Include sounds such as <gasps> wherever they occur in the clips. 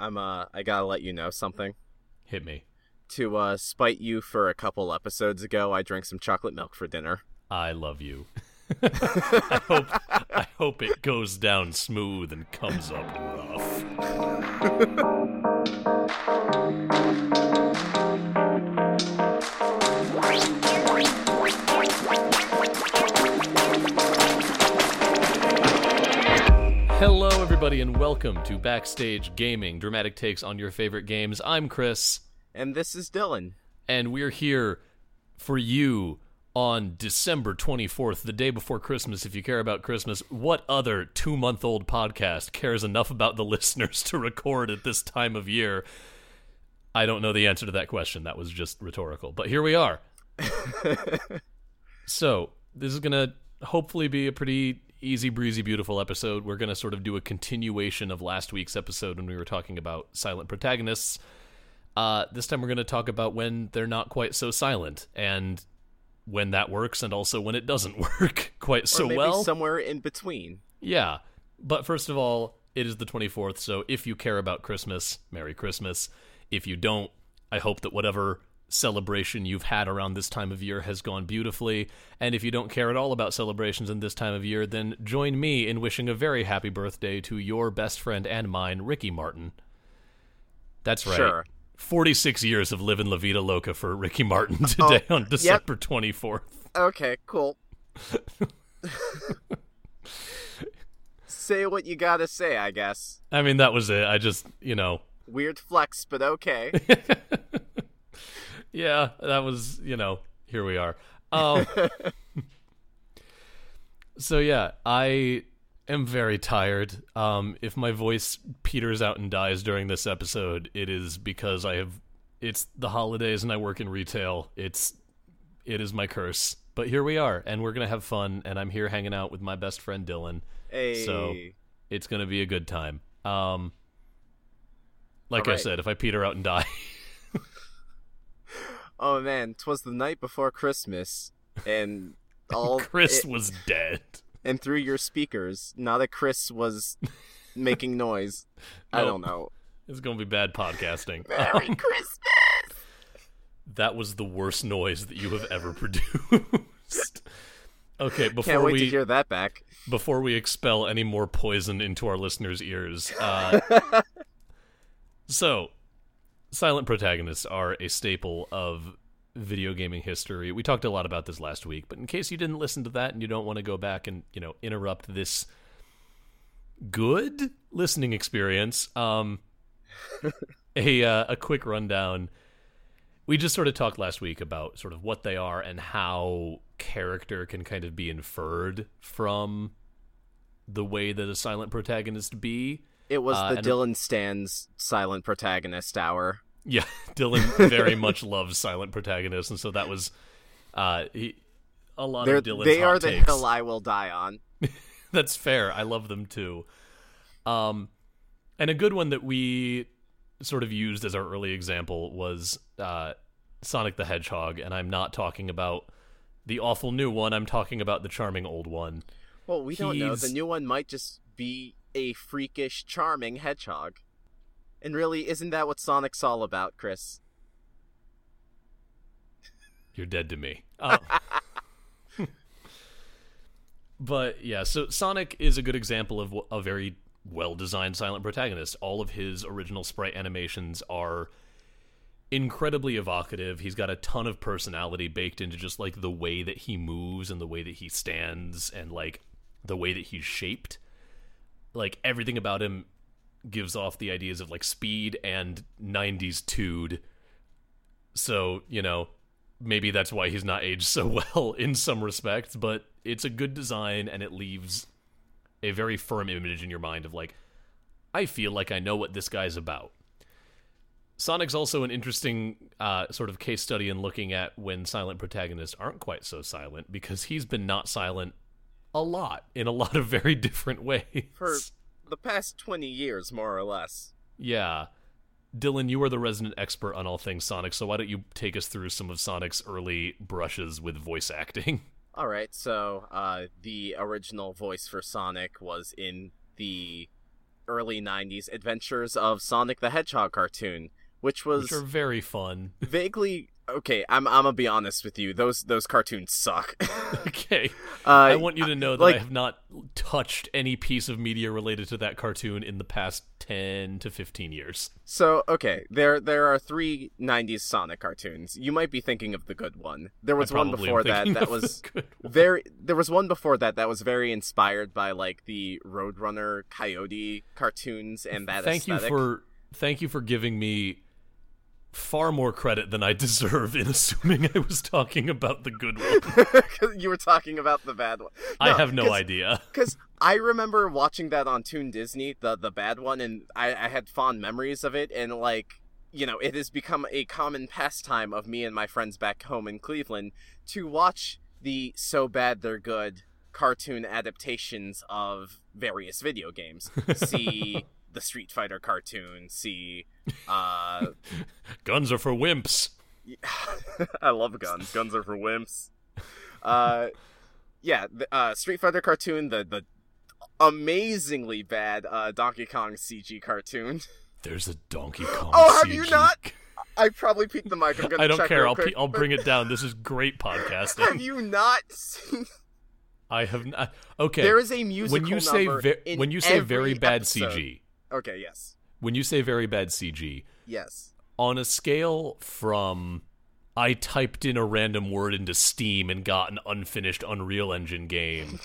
I'm uh I gotta let you know something. Hit me. To uh spite you for a couple episodes ago, I drank some chocolate milk for dinner. I love you. <laughs> <laughs> I hope I hope it goes down smooth and comes up rough. <laughs> everybody, and welcome to Backstage Gaming, dramatic takes on your favorite games. I'm Chris, And this is Dylan. and we're here for you on December 24th, the day before Christmas. If you care about Christmas, what other two month old podcast cares enough about the <laughs> listeners to record at this time of year? I don't know the answer to that question. That was just rhetorical. But here we are. <laughs> so, this is going to hopefully be a pretty easy breezy beautiful episode. We're going to sort of do a continuation of last week's episode when we were talking about silent protagonists. Uh, this time we're going to talk about when they're not quite so silent and when that works and also when it doesn't <laughs> work quite so maybe well. somewhere in between. Yeah. But first of all, it is the 24th, so if you care about Christmas, Merry Christmas. If you don't, I hope that whatever celebration you've had around this time of year has gone beautifully. And if you don't care at all about celebrations in this time of year, then join me in wishing a very happy birthday to your best friend and mine, Ricky Martin. That's right. Sure. 46 years of living La Vida Loca for Ricky Martin <laughs> oh, today on December 24th. Okay, cool. <laughs> say what you gotta say, I guess. I mean, that was it. I just, you know, Weird flex, but okay. <laughs> yeah, that was, you know, here we are. Um, <laughs> so yeah, I am very tired. Um, if my voice peters out and dies during this episode, it is because I have it's the holidays and I work in retail. It's it is my curse. But here we are, and we're gonna have fun. And I'm here hanging out with my best friend Dylan. Hey. So it's gonna be a good time. Um, like I said, if I peter out and die, <laughs> Oh man, 'twas the night before Christmas, and <laughs> all Chris it- was dead. and through your speakers, not that Chris was <laughs> making noise. I don't know. It's gonna be bad podcasting. <laughs> Merry Um, Christmas. that was the worst noise that you have ever produced. okay, before Can't wait we to hear that back. before we expel any more poison into our listeners' ears, uh, so silent protagonists are a staple of video gaming history. We talked a lot about this last week, but in case you didn't listen to that and you don't want to go back and you know interrupt this good listening experience, um, <laughs> a uh, a quick rundown. We just sort of talked last week about sort of what they are and how character can kind of be inferred from the way that a silent protagonist be. It was Uh, the Dylan Stands silent protagonist hour. Yeah, <laughs> Dylan very much loves silent protagonists, and so that was uh, he, a lot They're, of Dylan's they are the takes. hill I will die on. <laughs> That's fair. I love them too. Um, and a good one that we sort of used as our early example was uh, Sonic the Hedgehog, and I'm not talking about the awful new one. I'm talking about the charming old one. Well, we don't know. The new one might just be a freakish, charming hedgehog. And really, isn't that what Sonic's all about, Chris? You're dead to me. Um, <laughs> but yeah, so Sonic is a good example of a very well designed silent protagonist. All of his original sprite animations are incredibly evocative. He's got a ton of personality baked into just like the way that he moves and the way that he stands and like the way that he's shaped. Like everything about him gives off the ideas of like speed and 90s tude. So, you know, maybe that's why he's not aged so <laughs> well in some respects, but it's a good design and it leaves a very firm image in your mind of like, I feel like I know what this guy's about. Sonic's also an interesting uh, sort of case study in looking at when silent protagonists aren't quite so silent because he's been not silent a lot in a <laughs> lot of very different ways. For the past 20 years, more or less. Yeah. Dylan, you are the resident expert on all things Sonic, so why don't you take us through some of Sonic's early brushes with voice acting? <laughs> All right, so uh, the original voice for Sonic was in the early 90s Adventures of Sonic the Hedgehog cartoon, which was which are very fun. <laughs> vaguely okay, I'm I'm gonna be honest with you. Those those cartoons suck. <laughs> okay. uh, I want you to know that like- I have not touched any piece of media related to that cartoon in the past 10 to 15 years. So okay, there there are three '90s Sonic cartoons. You might be thinking of the good one. There was one before that that was very. There was one before that that was very inspired by like the Roadrunner Coyote cartoons and that. Thank you for thank you for giving me far more credit than I deserve in assuming I was talking about the good one. <laughs> you were talking about the bad one. I have no 'cause- idea. <laughs> Because I remember watching that on Toon Disney, the the bad one, and I, I had fond memories of it, and like you know, it has become a common pastime of me and my friends back home in Cleveland to watch the so bad they're good cartoon adaptations of various video games. <laughs> See the Street Fighter cartoon. See, uh, <laughs> Guns are for wimps. <laughs> I love guns. Guns are for wimps. Uh, yeah, the uh, Street Fighter cartoon, the the amazingly bad uh, Donkey Kong CG cartoon. <laughs> There's a Donkey Kong. Oh, have you not? I probably peaked the mic. I'm gonna. I don't check care. I'll quick, pe- I'll bring it down. This is great podcasting. Have you not seen? I have not. Okay. There is a musical when you say number ve- in when you say very bad episode. CG, Okay. Yes. when you say very bad CG, Yes. on a scale from I typed in a random word into Steam and got an unfinished Unreal Engine game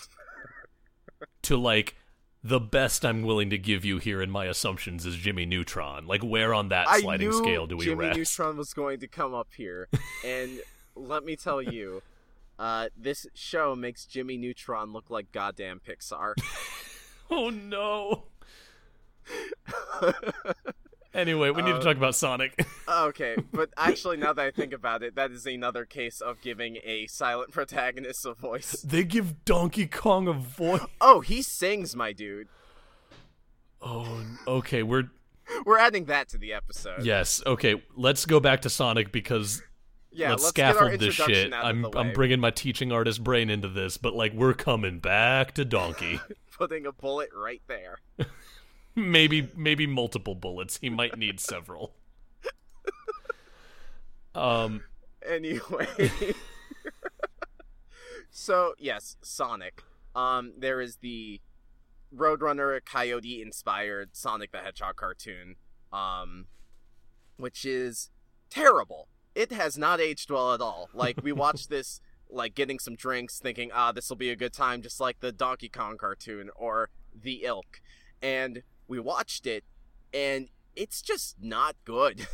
<laughs> to like the best I'm willing to give you here in my assumptions is Jimmy Neutron. Like where on that sliding scale do we Jimmy rest? Neutron was going to come up here, and let me tell you, uh, this show makes Jimmy Neutron look like goddamn Pixar. <laughs> Oh no. <laughs> Anyway, we need Uh, to talk about Sonic. <laughs> okay, but actually, now that I think about it, that is another case of giving a silent <laughs> protagonist a voice. they give Donkey Kong a voice. Oh, he sings, my dude. Oh, okay. We're We're adding that to the episode. yes. Okay, let's go back to Sonic because yeah. let's, let's get our scaffold this shit. I'm I'm bringing my teaching artist brain into this, but like we're coming back to Donkey. putting a bullet right there. Maybe maybe multiple bullets. He might need several. Um. Anyway, <laughs> so yes, Sonic. Um, there is the Roadrunner Coyote inspired Sonic the Hedgehog cartoon, um, which is terrible. It has not aged well at all. Like we <laughs> watched this, like getting some drinks, thinking, ah, this will be a good time, just like the Donkey Kong cartoon or the Ilk, and we watched it, and it's just not good.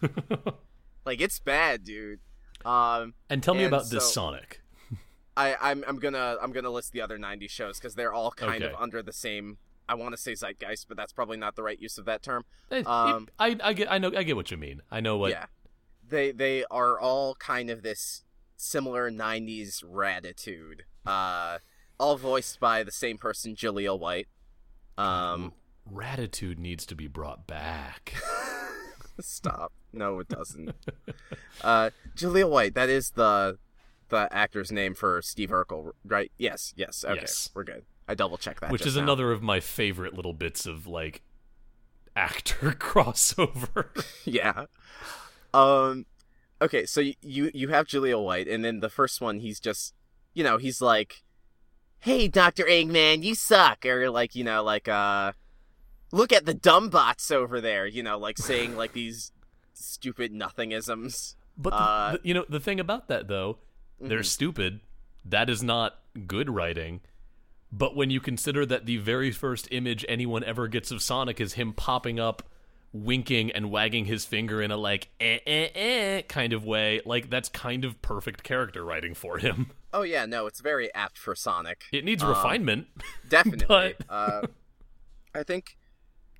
<laughs> like it's bad, dude. Um, and tell me And about this so- Sonic. <laughs> I, I'm I'm gonna I'm gonna list the other 90 shows because they're all kind of under the same. I want to say zeitgeist, but that's probably not the right use of that term. Eh, it- um, I I get I know I get what you mean. I know what. yeah, they they are all kind of this similar 90s ratitude. Uh, all voiced by the same person, Jaleel White. Um, Ratitude needs to be brought back. <laughs> stop. No, it doesn't. uh, Jaleel White. That is the the actor's name for Steve Urkel, right? Yes, yes. Okay, Yes. we're good. I double checked that. which is now. another of my favorite little bits of like actor <laughs> crossover. <laughs> yeah. Um okay, so you you have Jaleel White and then the first one he's just you know, he's like Hey Dr. Eggman, you suck or like, you know, like uh look at the dumb bots over there, you know, like saying like these stupid nothingisms. But the, Uh, the- you know the thing about that though, they're Mhm. stupid. That is not good writing. But when you consider that the very first image anyone ever gets of Sonic is him popping up, winking and wagging his finger in a like eh eh eh kind of way, like that's kind of perfect character writing for him. Oh yeah, no, it's very apt for Sonic. It needs Um, refinement. <laughs> Definitely. But- uh, I think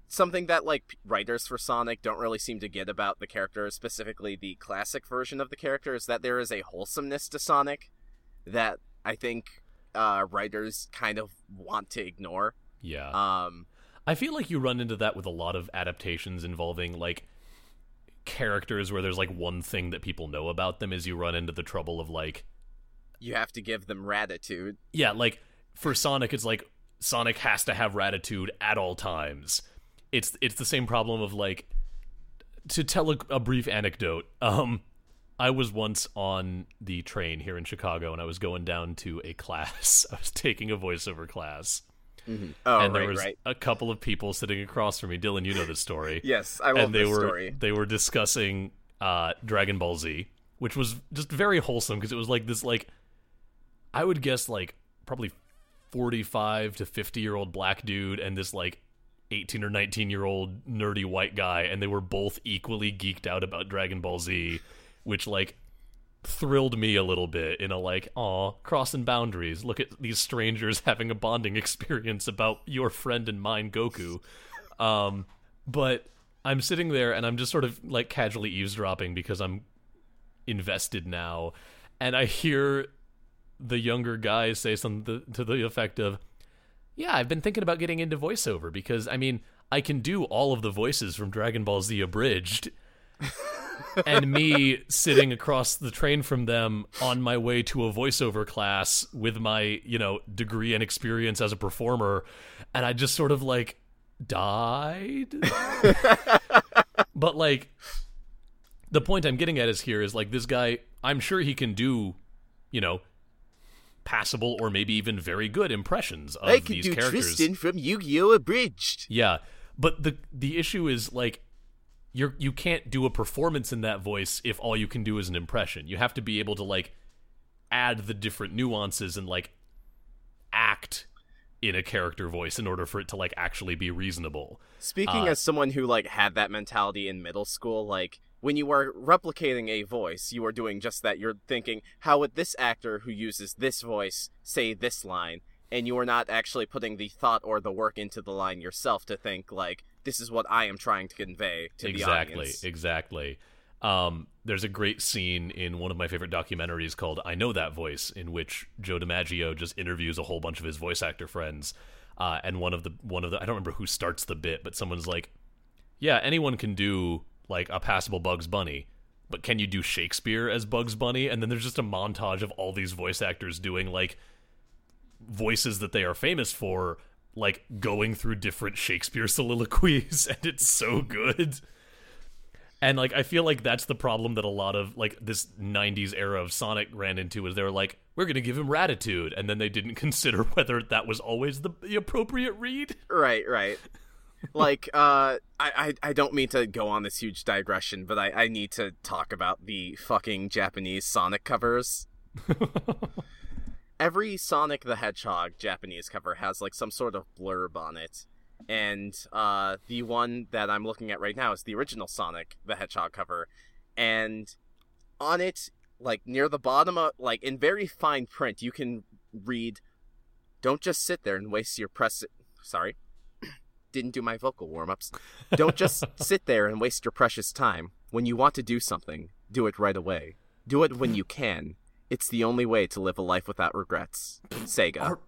something that like writers for Sonic don't really seem to get about the character, specifically the classic version of the character, is that there is a wholesomeness to Sonic that I think uh, writers kind of want to ignore. Yeah. Um, I feel like you run into that with a lot of adaptations involving like characters where there's like one thing that people know about them is you run into the trouble of like you have to give them ratitude. yeah, like for Sonic it's like Sonic has to have Ratitude at all times. It's it's the same problem of like to tell a, a brief anecdote. Um, I was once on the train here in Chicago, and I was going down to a class. <laughs> I was taking a voiceover class. Mm-hmm. Oh, and there right, was right. a couple of people sitting across from me. Dylan, you know this story. <laughs> Yes, I love and they this were story. they were discussing uh, Dragon Ball Z, which was just very wholesome because it was like this like I would guess like probably forty five to fifty year old black dude and this like eighteen or nineteen year old nerdy white guy, and they were both equally geeked out about Dragon Ball Z, which like thrilled me a little bit in a like, aw, crossing boundaries. Look at these strangers having a bonding <laughs> experience about your friend and mine, Goku. Um, but I'm sitting there and I'm just sort of like casually eavesdropping because I'm invested now, and I hear the younger guy say something to the effect of, "Yeah, I've been thinking about getting into voiceover because I mean, I can do all of the voices from Dragon Ball Z abridged." <laughs> and me sitting across the train from them on my way to a voiceover class with my, you know, degree and experience as a performer, and I just sort of like died. <laughs> but like the point I'm getting at is here is like this guy, I'm sure he can do, you know, passable or maybe even very good impressions of I can these do characters. Tristan from Yu-Gi-Oh! Abridged. Yeah, but the the issue is like you're you can't do a performance in that voice if all you can do is an impression. You have to be able to like add the different nuances and like act in a character voice in order for it to like actually be reasonable. Speaking Uh, as someone who like had that mentality in middle school, like when you are replicating a voice, you are doing just that. You're thinking, how would this actor who uses this voice say this line? And you are not actually putting the thought or the work into the line yourself to think like this is what I am trying to convey to the exactly, audience. exactly. Um, there's a great scene in one of my favorite documentaries called "I Know That Voice," in which John DiMaggio just interviews a whole bunch of his voice actor friends, uh, and one of the one of the I don't remember who starts the bit, but someone's like, "Yeah, anyone can do like a passable Bugs Bunny." But can you do Shakespeare as Bugs Bunny? And then there's just a montage of all these voice actors doing like voices that they are famous for, like going through different Shakespeare <laughs> soliloquies, and it's so good. And like I feel like that's the problem that a lot of like this 90s era of Sonic ran into is they were like we're to give him Ratitude and then they didn't <laughs> consider whether that was always the, the appropriate read. Right, right. Like, uh, I, I, I don't mean to go on this huge digression, but I, I need to talk about the fucking Japanese Sonic covers. <laughs> Every Sonic the Hedgehog Japanese cover has like some sort of blurb on it. And uh, the one that I'm looking at right now is the original Sonic the Hedgehog cover. And on it, like near the bottom of, like in very fine print, you can read, Don't just sit there and waste your press. Sorry didn't do my vocal warm ups. Don't just <laughs> sit there and waste your precious time. When you want to do something, do it right away. Do it when you can. It's the only way to live a life without regrets. Sega. All,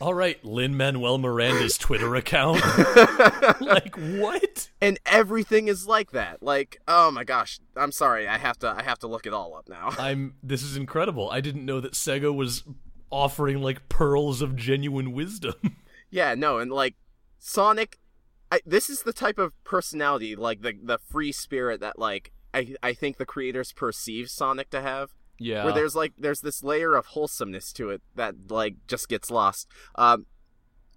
all right, Lin Manuel Miranda's <laughs> Twitter account. <laughs> like what? And everything is like that. Like, oh my gosh, I'm sorry. I have to I have to look it all up now. I'm this is incredible. I didn't know that Sega was offering like pearls of genuine wisdom. yeah, no, and like Sonic I, this is the type of personality, like the the free spirit that like I I think the creators perceive Sonic to have. Yeah. Where there's like there's this layer of wholesomeness to it that like just gets lost. Um,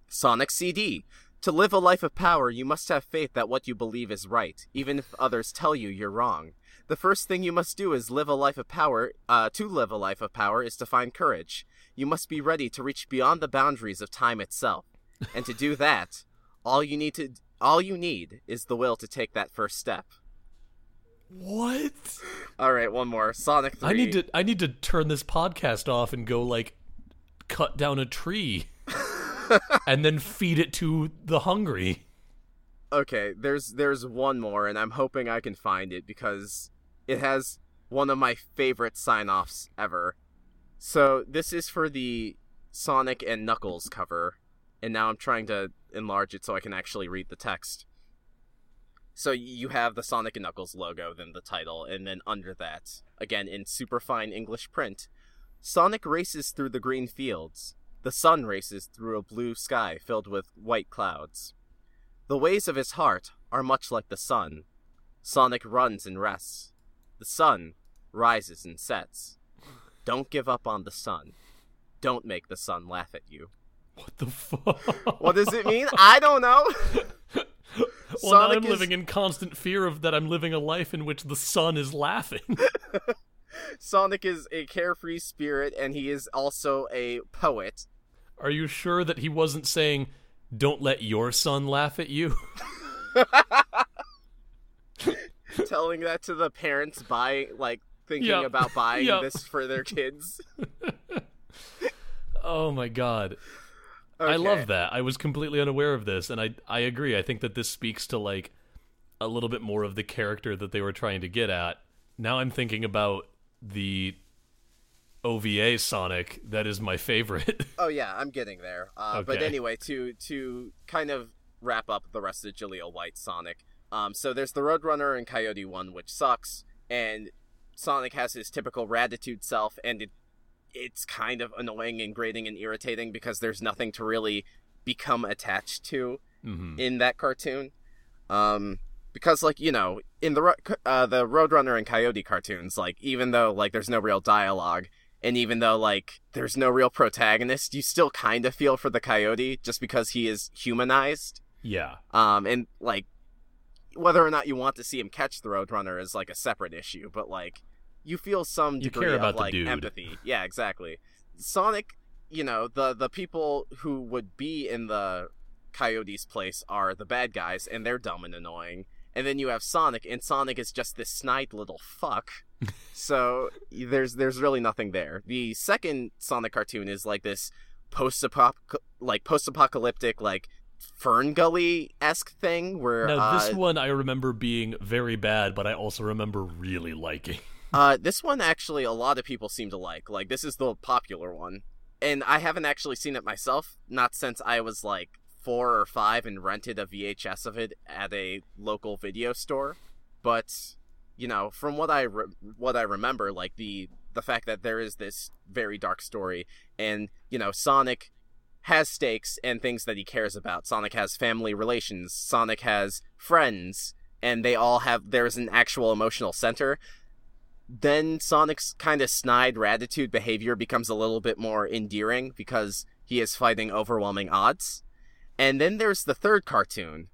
Sonic CD. To live a life of power, you must have faith that what you believe is right, even if others tell you you're wrong. The first thing you must do is live a life of power. Uh, to live a life of power is to find courage. You must be ready to reach beyond the boundaries of time itself, and to do that, all you need to all you need is the will to take that first step. What? All right, one more. Sonic 3. I need to I need to turn this podcast off and go like cut down a tree <laughs> and then feed it to the hungry. Okay, there's there's one more and I'm hoping I can find it because it has one of my favorite sign-offs ever. So, this is for the Sonic and Knuckles cover, and now I'm trying to enlarge it so I can actually read the text. So you have the Sonic and Knuckles logo, then the title, and then under that, again in superfine English print, Sonic races through the green fields. The sun races through a blue sky filled with white clouds. The ways of his heart are much like the sun. Sonic runs and rests. The sun rises and sets. Don't give up on the sun. Don't make the sun laugh at you. What the fuck? What does it mean? I don't know. <laughs> well, now I'm is- living in constant fear of that I'm living a life in which the sun is laughing. <laughs> Sonic is a carefree spirit, and he is also a poet. Are you sure that he wasn't saying, "Don't let your son laugh at you"? <laughs> telling that to the parents buying like thinking Yep. about buying Yep. this for their kids. oh my god. I love that. I was completely unaware of this, and I I agree. I think that this speaks to like a little bit more of the character that they were trying to get at. Now I'm thinking about the OVA Sonic. That is my favorite. <laughs> Oh yeah, I'm getting there. Uh, But anyway, to to kind of wrap up the rest of Jaleel White Sonic. Um, so there's the Roadrunner and Coyote one, which sucks, and Sonic has his typical Ratitude self, and it it's kind of annoying and grating and irritating because there's nothing to really become attached to hmm in that cartoon. Um, because like you know, in the uh, the Roadrunner and Coyote cartoons, like even though like there's no real dialogue, and even though like there's no real protagonist, you still kind of feel for the Coyote just because he is humanized. Yeah. Um, and like whether or not you want to see him catch the Roadrunner is like a separate issue, but like you feel some You degree care about of the like dude. empathy. Yeah, exactly. Sonic, you know, the the people who would be in the Coyote's place are the bad guys, and they're dumb and annoying. And then you have Sonic, and Sonic is just this snide little fuck. <laughs> so there's there's really nothing there. The second Sonic cartoon is like this post like post apocalyptic like FernGully esque thing where Now this uh, one I remember being very bad, but I also remember really liking. Uh, this one actually a lot of people seem to like. Like this is the popular one, and I haven't actually seen it myself. Not since I was like four or five and rented a VHS of it at a local video store. But you know, from what I re- what I remember, like the the fact that there is this very dark story, and you know, Sonic has stakes and things that he cares about. Sonic has family relations. Sonic has friends, and they all have. There's an actual emotional center. Then Sonic's kind of snide ratitude behavior becomes a little bit more endearing because he is fighting overwhelming odds. And then there's the third cartoon,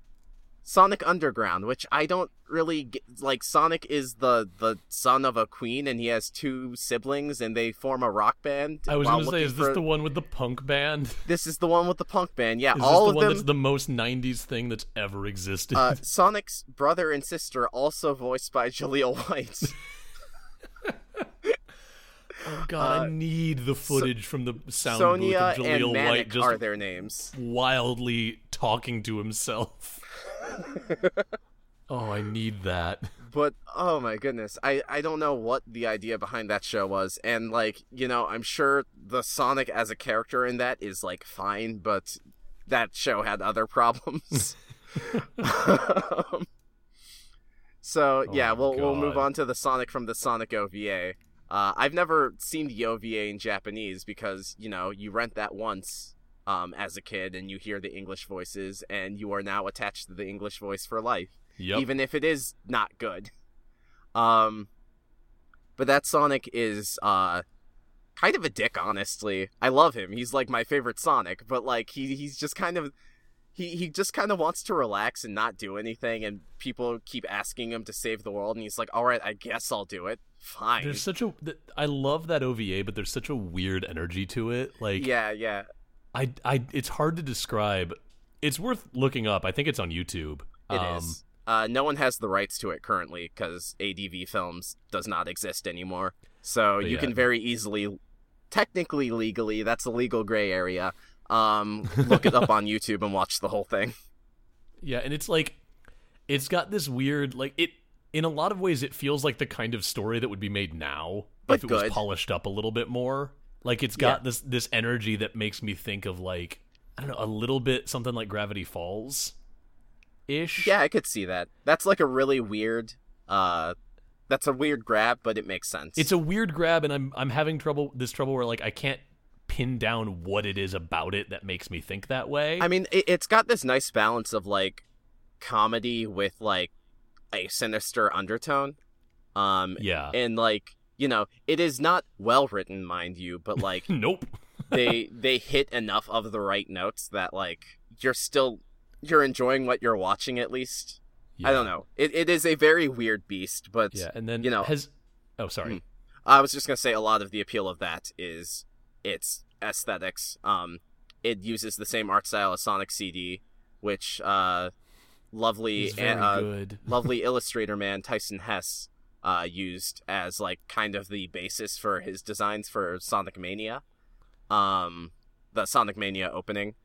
Sonic Underground, which I don't really get, like. Sonic is the the son of a queen, and he has two siblings, and they form a rock band. I was going to say, is this for- the one with the punk band? <laughs> This is the one with the punk band. Yeah, Is all this of the one them. that's the most '90s thing that's ever existed? uh, <laughs> Sonic's brother and sister, also voiced by <laughs> Jaleel White. Oh God, I uh, need the footage from the sound Sonia booth of and Jaleel White just are their names. wildly talking to himself. oh, I need that. But oh my goodness, I I don't know what the idea behind that show was, and like you know, I'm sure the Sonic as a character in that is like fine, but that show had other problems. <laughs> <laughs> Um, so yeah, Oh, we'll we'll move on to the Sonic from the Sonic OVA. Uh, I've never seen the OVA in Japanese because you know you rent that once um, as a kid and you hear the English voices and you are now attached to the English voice for life Yep. even if it is not good. Um, but that Sonic is uh kind of a dick. Honestly, I love him. He's like my favorite Sonic, but like he he's just kind of he he just kind of wants to relax and not do anything, and people keep asking him to save the world, and he's like, "All right, I guess I'll do it. Fine." There's such a. th- I love that OVA, but there's such a weird energy to it. Like, yeah, yeah. I, I, it's hard to describe. It's worth looking up. I think it's on YouTube. It um, is. Uh, no one has the rights to it currently because ADV Films does not exist anymore. So you yeah. can very easily, technically legally, that's a legal gray area. Um, look it up <laughs> on YouTube and watch the whole thing. Yeah, and it's like it's got this weird like it in a lot of ways it feels like the kind of story that would be made now But if it was polished up a little bit more. Like it's got Yeah. this this energy that makes me think of like I don't know, a little bit something like Gravity Falls ish. Yeah, I could see that. That's like a really weird. Uh, that's a weird grab, but it makes sense. It's a weird grab and I'm I'm having trouble this trouble where like I can't pin down what it is about it that makes me think that way. I mean, it, it's got this nice balance of like comedy with like a sinister undertone. Um, Yeah. and like you know, it is not well written, mind you, but <laughs> like nope. they <laughs> they hit enough of the right notes that like you're still you're enjoying what you're watching at least. I don't know. It it is a very weird beast, but Yeah, and then you know- has oh sorry. Mm. I was just gonna say a lot of the appeal of that is its aesthetics. Um, it uses the same art style as Sonic CD, which uh, lovely uh, <laughs> lovely illustrator man Tyson Hess uh, used as like kind of the basis for his designs for Sonic Mania, um, the Sonic Mania opening.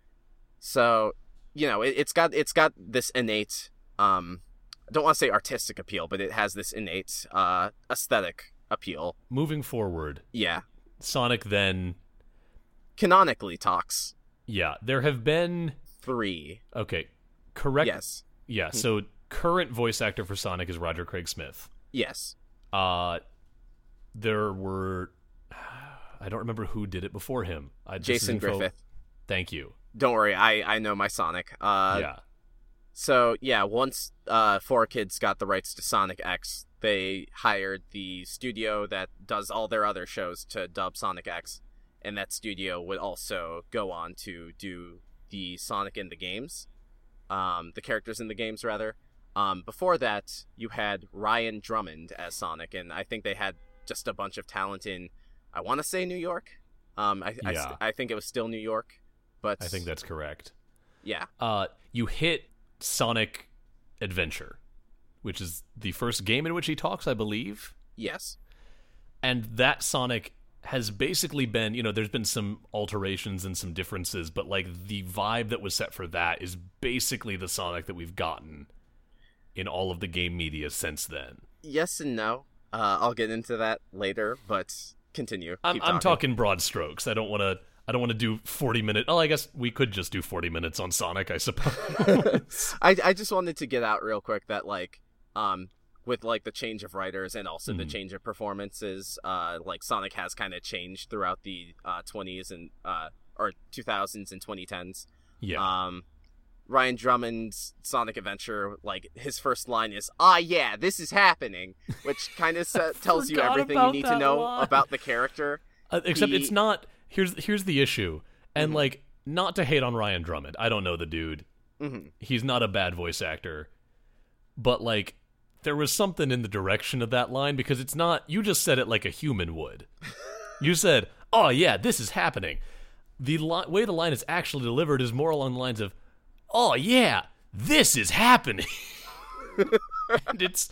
So you know it, it's got it's got this innate um, I don't want to say artistic appeal, but it has this innate uh, aesthetic appeal. Moving forward, Yeah, Sonic then canonically talks yeah, there have been three. okay, correct Yes, Yeah, so current voice actor for Sonic is Roger Craig Smith. yes. Uh there were <sighs> I don't remember who did it before him. I, Jason info- Griffith. Thank you. Don't worry, I I know my Sonic. Uh, yeah. So yeah, once uh, 4Kids got the rights to Sonic X, they hired the studio that does all their other shows to dub Sonic X, and that studio would also go on to do the Sonic in the games, um, the characters in the games rather. Um, before that, you had Ryan Drummond as Sonic, and I think they had just a bunch of talent in, I want to say New York. Um, I I, Yeah. st- I think it was still New York, but I think that's correct. yeah, Uh you hit Sonic Adventure, which is the first game in which he talks, I believe. yes, and that Sonic has basically been, you know, there's been some alterations and some differences, but like the vibe that was set for that is basically the Sonic that we've gotten in all of the game media since then. yes and no. Uh, I'll get into that later, but continue. I'm, Keep I'm talking broad strokes. I don't want to. I don't want to do 40 minutes. Oh, I guess we could just do 40 minutes on Sonic, I suppose. <laughs> I I just wanted to get out real quick that like um with like the change of writers and also the Mhm. change of performances, uh like Sonic has kind of changed throughout the uh 20s and uh or 2000s and 2010s. yeah. Um Ryan Drummond's Sonic Adventure, like his first line is "Ah, yeah, this is happening," which kind of sa- <laughs> tells you everything you need to know line. about the character. Uh, except he- it's not. Here's here's the issue, and Mhm. like not to hate on Ryan Drummond. I don't know the dude. hmm he's not a bad voice actor but like there was something in the direction of that line because it's not you just said it like a human would. <laughs> You said oh yeah this is happening. The li- way the line is actually delivered is more along the lines of oh yeah this is happening. <laughs> And it's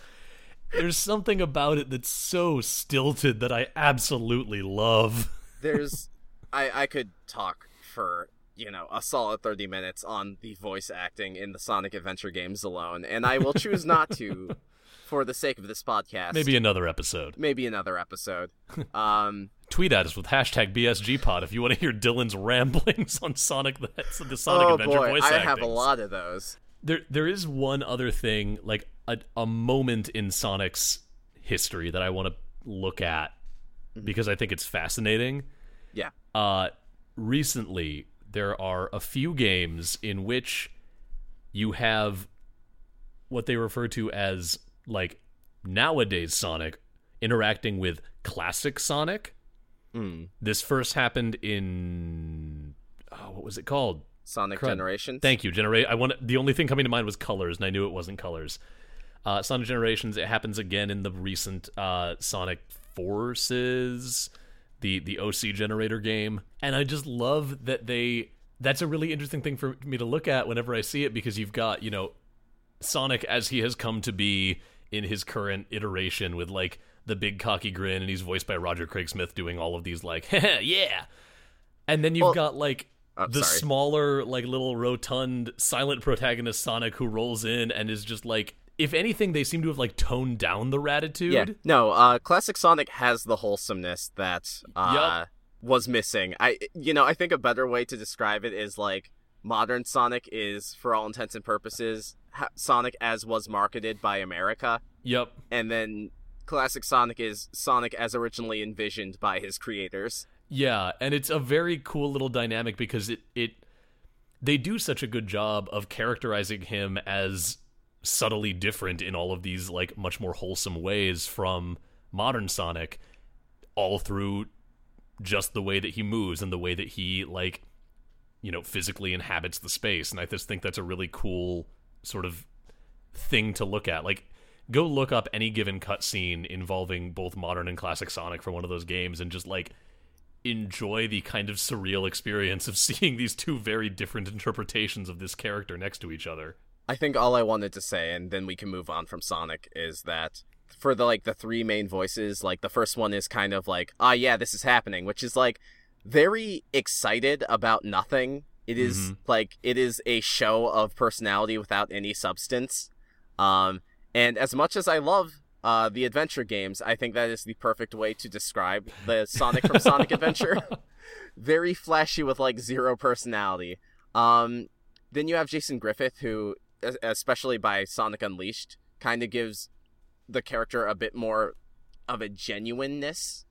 there's something about it that's so stilted that i absolutely love. <laughs> There's I I could talk for you know a solid 30 minutes on the voice acting in the Sonic Adventure games alone and I will choose not to for the sake of this podcast. maybe another episode maybe another episode. <laughs> Um tweet at us with hashtag BSGPod if you want to hear Dylan's ramblings on Sonic the, the Sonic oh Adventure boy, voice I have a lot of those. There, there is one other thing, like a, a moment in Sonic's history that I want to look at because I think it's fascinating. Yeah. Uh, recently, there are a few games in which you have what they refer to as like nowadays Sonic interacting with classic Sonic. Mm. This first happened in oh, what was it called? Sonic Crud. Generations. Thank you, Generate. I want the only thing coming to mind was colors, and I knew it wasn't colors. Uh, Sonic Generations. It happens again in the recent uh, Sonic Forces, the the OC generator game, and I just love that they. That's a really interesting thing for me to look at whenever I see it because you've got you know Sonic as he has come to be in his current iteration with like the big cocky grin, and he's voiced by Roger Craig Smith doing all of these like <laughs> yeah, and then you've Well- got like Oh, the sorry. smaller, like little rotund, silent protagonist Sonic who rolls in and is just like, if anything, they seem to have like toned down the ratitude. Yeah. No, uh classic Sonic has the wholesomeness that uh Yup. was missing. I you know, I think a better way to describe it is like modern Sonic is for all intents and purposes Sonic as was marketed by America Yep. and then classic Sonic is Sonic as originally envisioned by his creators. Yeah, and it's a very cool little dynamic because it it they do such a good job of characterizing him as subtly different in all of these like much more wholesome ways from modern Sonic all through just the way that he moves and the way that he like you know physically inhabits the space and I just think that's a really cool sort of thing to look at like go look up any given cutscene involving both modern and classic Sonic from one of those games and just like enjoy the kind of surreal experience of <laughs> seeing these two very different interpretations of this character next to each other. I think all I wanted to say, and then we can move on from Sonic, is that for the like the three main voices, like the first one is kind of like, ah, yeah, this is happening, which is like very excited about nothing. It is, Mhm. like it is a show of personality without any substance. Um, and as much as I love uh, the adventure games, I think that is the perfect way to describe the Sonic from Sonic Adventure. <laughs> Very flashy with like zero personality. Um, then you have Jason Griffith, who, especially by Sonic Unleashed, kind of gives the character a bit more of a genuineness.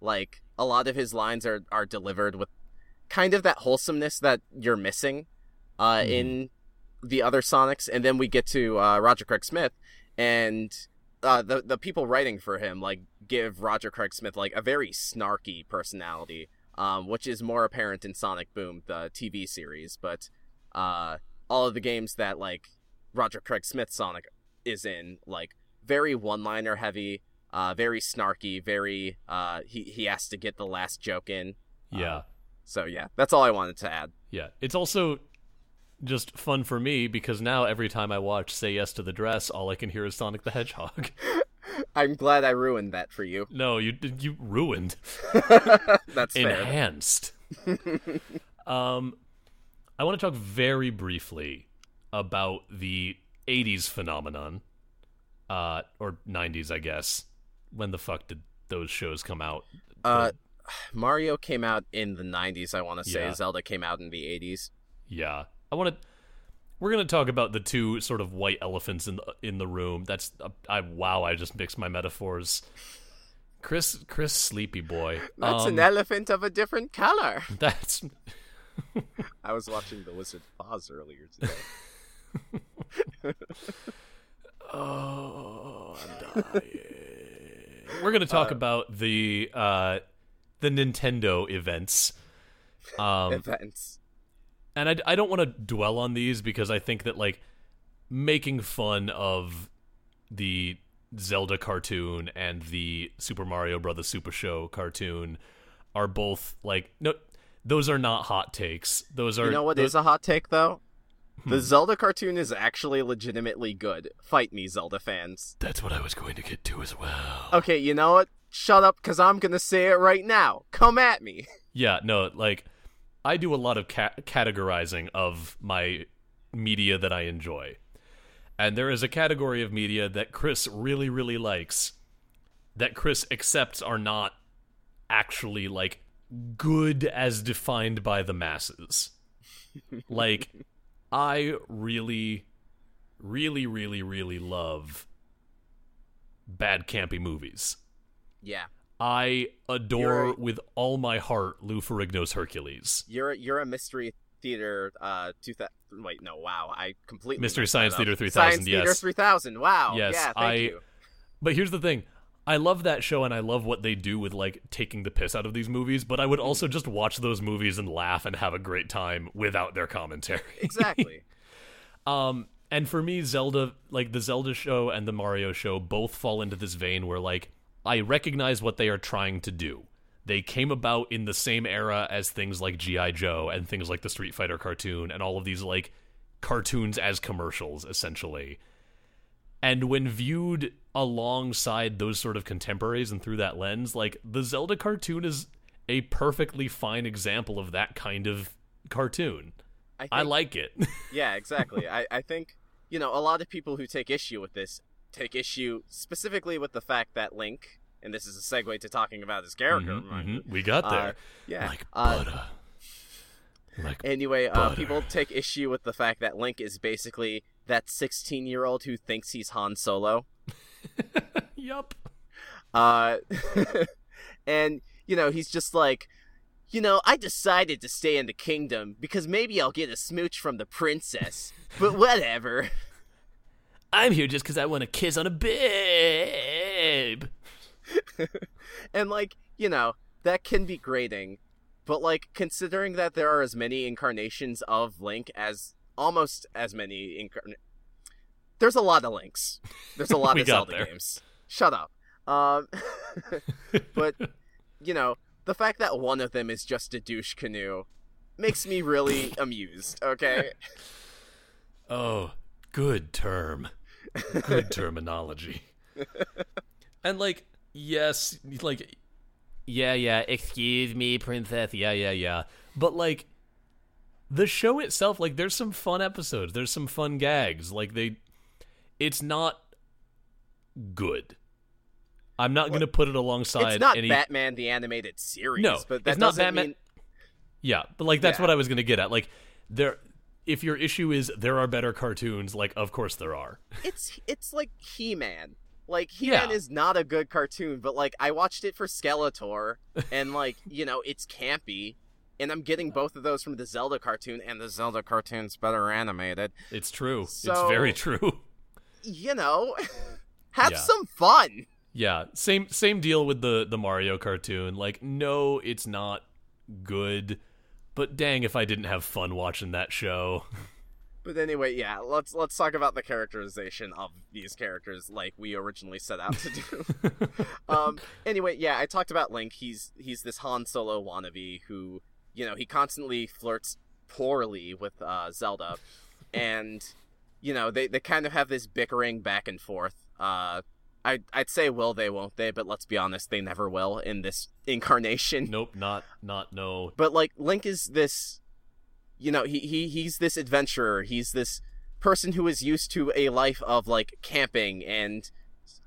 Like a lot of his lines are are delivered with kind of that wholesomeness that you're missing uh, Mhm. in the other Sonics. And then we get to uh, Roger Craig Smith, and uh, the the people writing for him like give Roger Craig Smith like a very snarky personality, um, which is more apparent in Sonic Boom, the TV series. But uh, all of the games that like Roger Craig Smith Sonic is in, like very one liner heavy, uh, very snarky, very uh, he he has to get the last joke in. Yeah. So yeah, that's all I wanted to add. Yeah. It's also just fun for me because now every time I watch Say Yes to the Dress, all I can hear is Sonic the Hedgehog. <laughs> I'm glad I ruined that for you. no, you you ruined. <laughs> that's enhanced. <laughs> um, I want to talk very briefly about the '80s phenomenon, uh, or '90s, I guess. When the fuck did those shows come out? Uh, Mario came out in the 90s, I want to say. Yeah. Zelda came out in the 80s. Yeah, I want to. We're gonna talk about the two sort of white elephants in the in the room. That's I wow. I just mixed my metaphors. Chris, Chris, sleepy boy. That's Um, an elephant of a different color. <laughs> That's <laughs> I was watching The Wizard of Oz earlier today. <laughs> Oh, I'm dying. We're gonna talk about the uh, the Nintendo events, um, Events. and I, I don't want to dwell on these because I think that like making fun of the Zelda cartoon and the Super Mario Brothers Super Show cartoon are both like no, those are not hot takes. Those are You know what tho- is a hot take, though? Hmm. The Zelda cartoon is actually legitimately good. Fight me, Zelda fans. That's what I was going to get to as well. Okay, you know what? Shut up, because I'm going to say it right now. Come at me. <laughs> Yeah, no, like I do a lot of ca- categorizing of my media that I enjoy. And there is a category of media that Chris really really likes that Chris accepts are not actually like good as defined by the masses. <laughs> like I really really really really love bad campy movies. Yeah. I adore You're- with all my heart Lou Ferrigno's Hercules. You're you're a mystery theater uh 2000 wait no wow I completely Mystery Science. Theater 3000, Science Theater 3000 wow Yes, yeah thank I- you But here's the thing. I love that show and I love what they do with like taking the piss out of these movies, but I would also just watch those movies and laugh and have a great time without their commentary. <laughs> exactly Um, and for me, Zelda, like the Zelda show and the Mario show, both fall into this vein where, like, I recognize what they are trying to do. They came about in the same era as things like G.I. Joe and things like the Street Fighter cartoon and all of these, like, cartoons as commercials, essentially. And when viewed alongside those sort of contemporaries and through that lens, like, the Zelda cartoon is a perfectly fine example of that kind of cartoon. I, think, I like it. <laughs> yeah exactly I I think you know a lot of people who take issue with this take issue specifically with the fact that Link and this is a segue to talking about his character Mhm, you, mhm. We got uh, there. yeah Like uh. Like Anyway, uh, people take issue with the fact that Link is basically that 16 year old who thinks he's Han Solo. <laughs> yup. Uh, <laughs> and, you know, he's just like, you know, I decided to stay in the kingdom because maybe I'll get a smooch from the princess, but <laughs> whatever. I'm here just because I want to kiss on a babe. and like you know that can be grating but like considering that there are as many incarnations of link as almost as many incarn- there's a lot of links there's a <laughs> lot of zelda there. games shut up um <laughs> but you know the fact that one of them is just a douche canoe makes me really <laughs> amused okay Oh, good term. Good terminology. and like, yes, like, yeah, yeah, excuse me, princess. Yeah, yeah, yeah. But like, the show itself, like, there's some fun episodes. There's some fun gags. Like, they, it's not good. I'm not going to put it alongside it's not any. batman the animated series No, but that it's not Batman- mean Yeah, but like that's Yeah. what I was going to get at. Like, there, if your issue is there are better cartoons, like, of course there are. <laughs> it's it's like He-Man. Like He-Man Yeah. is not a good cartoon, but like I watched it for Skeletor and like, you know, it's campy and I'm getting both of those from the Zelda cartoon and the Zelda cartoon's better animated. It's true. it's very true. <laughs> You know, <laughs> have Yeah. some fun. Yeah, same same deal with the the Mario cartoon. Like, no, it's not good, but dang, if I didn't have fun watching that show. <laughs> But anyway, yeah, let's let's talk about the characterization of these characters like we originally set out to do. um anyway yeah i talked about link he's he's this han solo wannabe who you know he constantly flirts poorly with uh zelda <laughs> and you know they they kind of have this bickering back and forth uh I, I'd say will they, won't they? But let's be honest, they never will in this incarnation. <laughs> nope, not not no. But like Link is this, you know, he, he he's this adventurer. He's this person who is used to a life of like camping and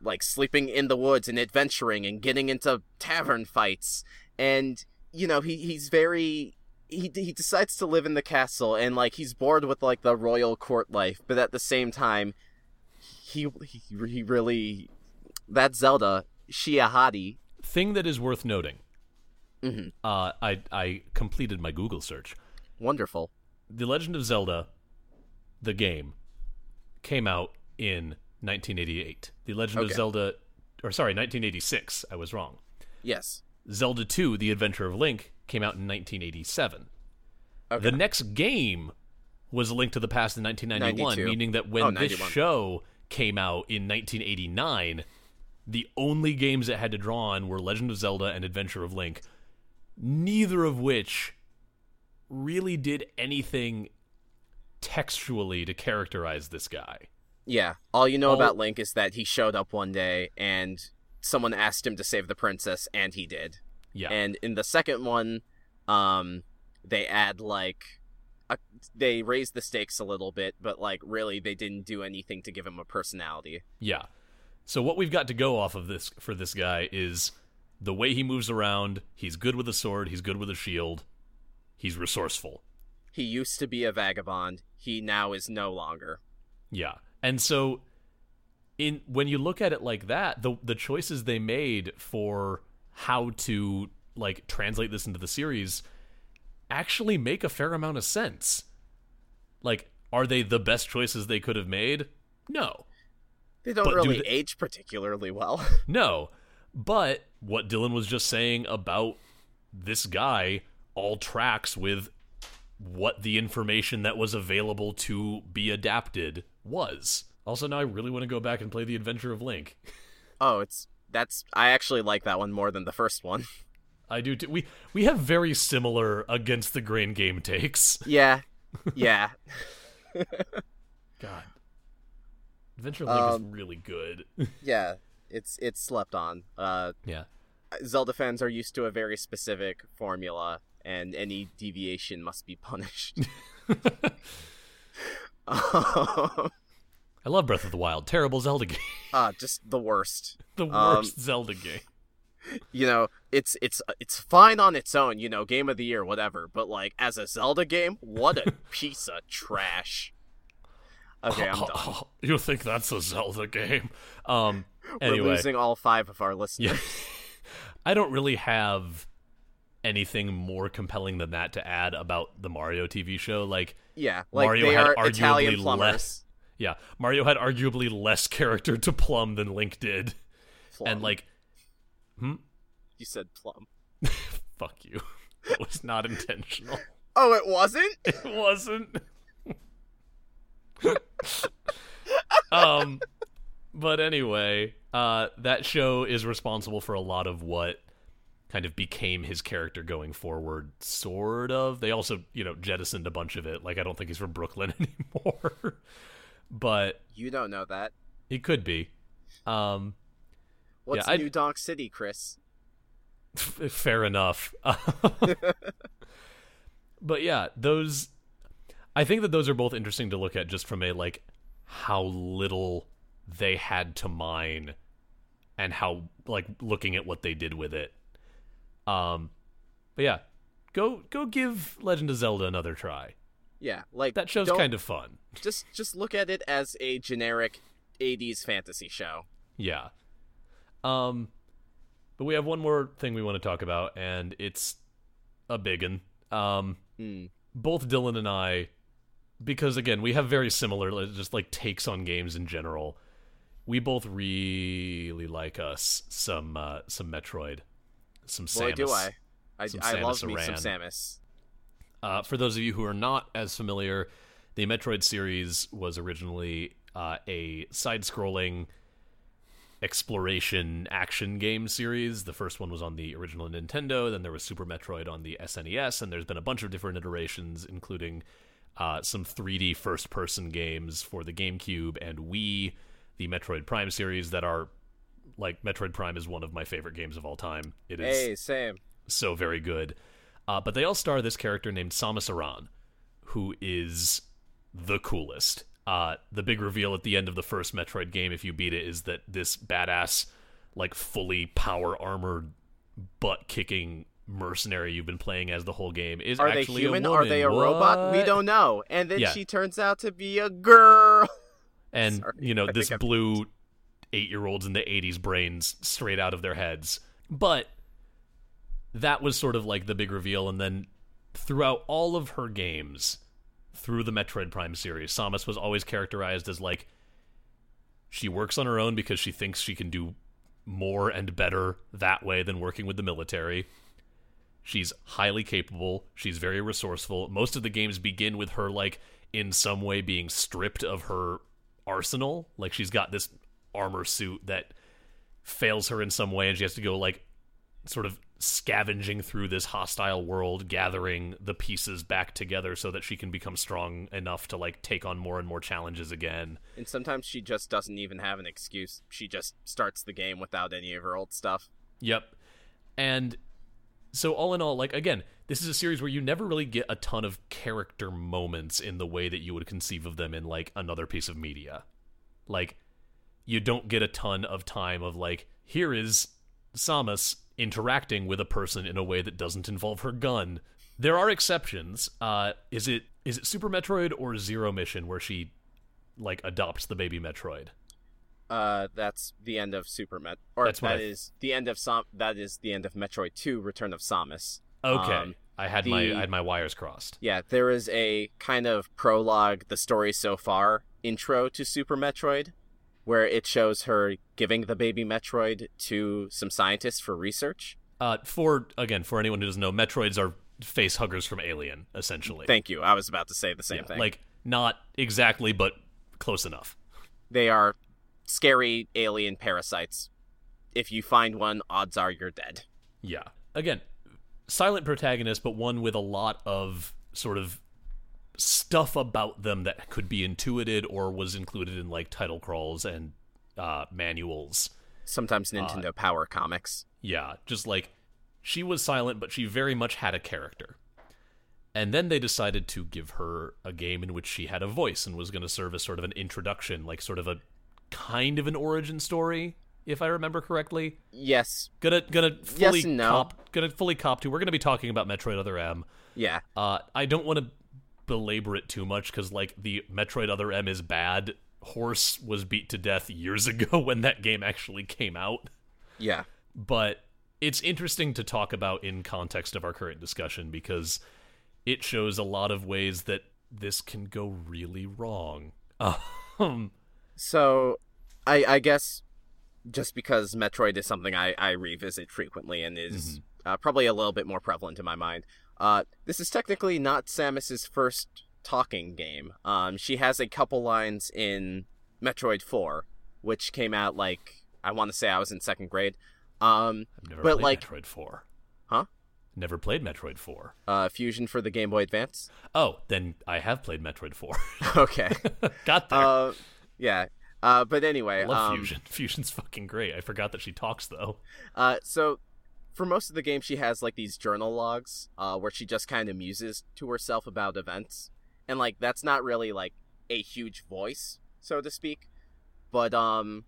like sleeping in the woods and adventuring and getting into tavern fights. And you know, he he's very he he decides to live in the castle and like he's bored with like the royal court life, but at the same time, he he, he really that Zelda Shiahadi. Thing that is worth noting. Mhm. Uh, I I completed my Google search. Wonderful. The Legend of Zelda, the game, came out in 1988. The Legend of Zelda, or sorry, 1986. I was wrong. Yes. Zelda 2: The Adventure of Link came out in 1987. Okay. The next game was Link to the Past in 1991, 92. meaning that oh, when Oh, this show came out in 1989, the only games it had to draw on were Legend of Zelda and Adventure of Link, neither of which really did anything textually to characterize this guy. Yeah. All you know All- about Link is that he showed up one day and someone asked him to save the princess and he did. Yeah. And in the second one, um they add like a, they raise the stakes a little bit, but like really they didn't do anything to give him a personality. Yeah. So what we've got to go off of this for this guy is the way he moves around. He's good with a sword. He's good with a shield. He's resourceful. He used to be a vagabond. He now is no longer. Yeah. And so in when you look at it like that, the the choices they made for how to like translate this into the series actually make a fair amount of sense. Like are they the best choices they could have made? No. They don't But do really they- age particularly well. <laughs> No. But what Dylan was just saying about this guy all tracks with what the information that was available to be adapted was. Also, now I really want to go back and play The Adventure of Link. oh, it's that's I actually like that one more than the first one. I do too. We we have very similar against the grain game takes. yeah. <laughs> Yeah. God, Adventure of Link Um, is really good. <laughs> Yeah. It's it's slept on. Uh yeah, Zelda fans are used to a very specific formula, and any deviation must be punished. <laughs> um, I love Breath of the Wild. Terrible Zelda game. <laughs> uh, just the worst. the Um, worst Zelda game. You know, it's it's it's fine on its own. You know, game of the year, whatever. But like as a Zelda game, what a <laughs> piece of trash. Okay, I'm done. <laughs> you think that's a Zelda game? Um. We're losing all five of our listeners. Yeah. I don't really have anything more compelling than that to add about the Mario TV show. Like, Yeah, like Mario they had are arguably Italian less- plumbers. Yeah, Mario had arguably less character to Plum than Link did, Plum. and like, hmm, you said plum. <laughs> fuck you. That was not intentional. Oh, it wasn't. <laughs> It wasn't. <laughs> um, but anyway, uh, that show is responsible for a lot of what kind of became his character going forward. Sort of. They also, you know, jettisoned a bunch of it. Like, I don't think he's from Brooklyn anymore, but You don't know that. he could be. Um, What's Yeah, New Donk City, Chris? <laughs> fair enough. <laughs> but yeah, those. I think that those are both interesting to look at just from a like how little they had to mine and how like looking at what they did with it. Um but yeah, go go give Legend of Zelda another try. Yeah, like That show's kind of fun. <laughs> just just look at it as a generic 80s fantasy show. Yeah. Um but we have one more thing we want to talk about and it's a biggin. Um Hmm. both Dylan and I, because again, we have very similar just like takes on games in general. We both really like us some uh, some Metroid, some Boy, Samus. do I. I, I love Samus me some Samus. Uh, for those of you who are not as familiar, the Metroid series was originally uh, a side-scrolling exploration action game series. The first one was on the original Nintendo, then there was Super Metroid on the SNES, and there's been a bunch of different iterations, including uh, some 3D first-person games for the GameCube and Wii, the Metroid Prime series that are like Metroid Prime is one of my favorite games of all time. It is Hey, same. so very good. Uh, but they all star this character named Samus Aran, who is the coolest. Uh, the big reveal at the end of the first Metroid game, if you beat it, is that this badass, like fully power armored, butt kicking mercenary you've been playing as the whole game is Are they human? Are they a robot? We don't know. And then Yeah. she turns out to be a girl. <laughs> and Sorry, you know I this blew eight year olds in the 80s brains straight out of their heads but that was sort of like the big reveal and then throughout all of her games through the metroid prime series samus was always characterized as like she works on her own because she thinks she can do more and better that way than working with the military She's highly capable. She's very resourceful. Most of the games begin with her like in some way being stripped of her arsenal. Like she's got this armor suit that fails her in some way and she has to go like sort of scavenging through this hostile world gathering the pieces back together so that she can become strong enough to like take on more and more challenges again. And sometimes she just doesn't even have an excuse. She just starts the game without any of her old stuff. Yep. And so all in all, like again, this is a series where you never really get a ton of character moments in the way that you would conceive of them in like another piece of media. Like you don't get a ton of time of like here is Samus interacting with a person in a way that doesn't involve her gun. There are exceptions. Uh is it is it Super Metroid or Zero Mission where she like adopts the baby Metroid? Uh, that's the end of Super Met, or That's that I- is the end of Sam. That is the end of Metroid Two: Return of Samus. Okay. Um, I had my I had my wires crossed. Yeah, there is a kind of prologue, the story so far intro to Super Metroid, where it shows her giving the baby Metroid to some scientists for research. Uh, for again, for anyone who doesn't know, Metroids are face huggers from Alien, essentially. Thank you. I was about to say the same Yeah, thing. Like not exactly, but close enough. they are scary alien parasites. If you find one, odds are you're dead. Yeah. Again, silent protagonist, but one with a lot of sort of stuff about them that could be intuited or was included in like title crawls and uh, manuals. Sometimes Nintendo Power Comics. Yeah, just like she was silent, but she very much had a character. And then they decided to give her a game in which she had a voice and was going to serve as sort of an introduction, like sort of a kind of an origin story, if I remember correctly. Yes. Gonna gonna fully Yes no. cop gonna fully cop to. We're gonna be talking about Metroid Other M. Yeah. Uh, I don't want to belabor it too much because like the Metroid Other M is bad. Horse was beat to death years <laughs> ago when that game actually came out Yeah. but it's interesting to talk about in context of our current discussion because it shows a lot of ways that this can go really wrong. <laughs> Um, So, I I guess just because Metroid is something I I revisit frequently and is uh, probably a little bit more prevalent in my mind. Uh, this is technically not Samus's first talking game. Um, she has a couple lines in Metroid Four, which came out like I want to say I was in second grade. Um, I've never But, played like- Metroid 4. Huh? Never played Metroid 4. uh, Fusion for the Game Boy Advance. Oh, then I have played Metroid 4. <laughs> okay. <laughs> Got there. Uh, yeah. Uh, but anyway, I love um, Fusion. <laughs> Fusion's fucking great. I forgot that she talks though. Uh, so for most of the game, she has like these journal logs, uh, where she just kind of muses to herself about events, and like that's not really like a huge voice, so to speak, but um,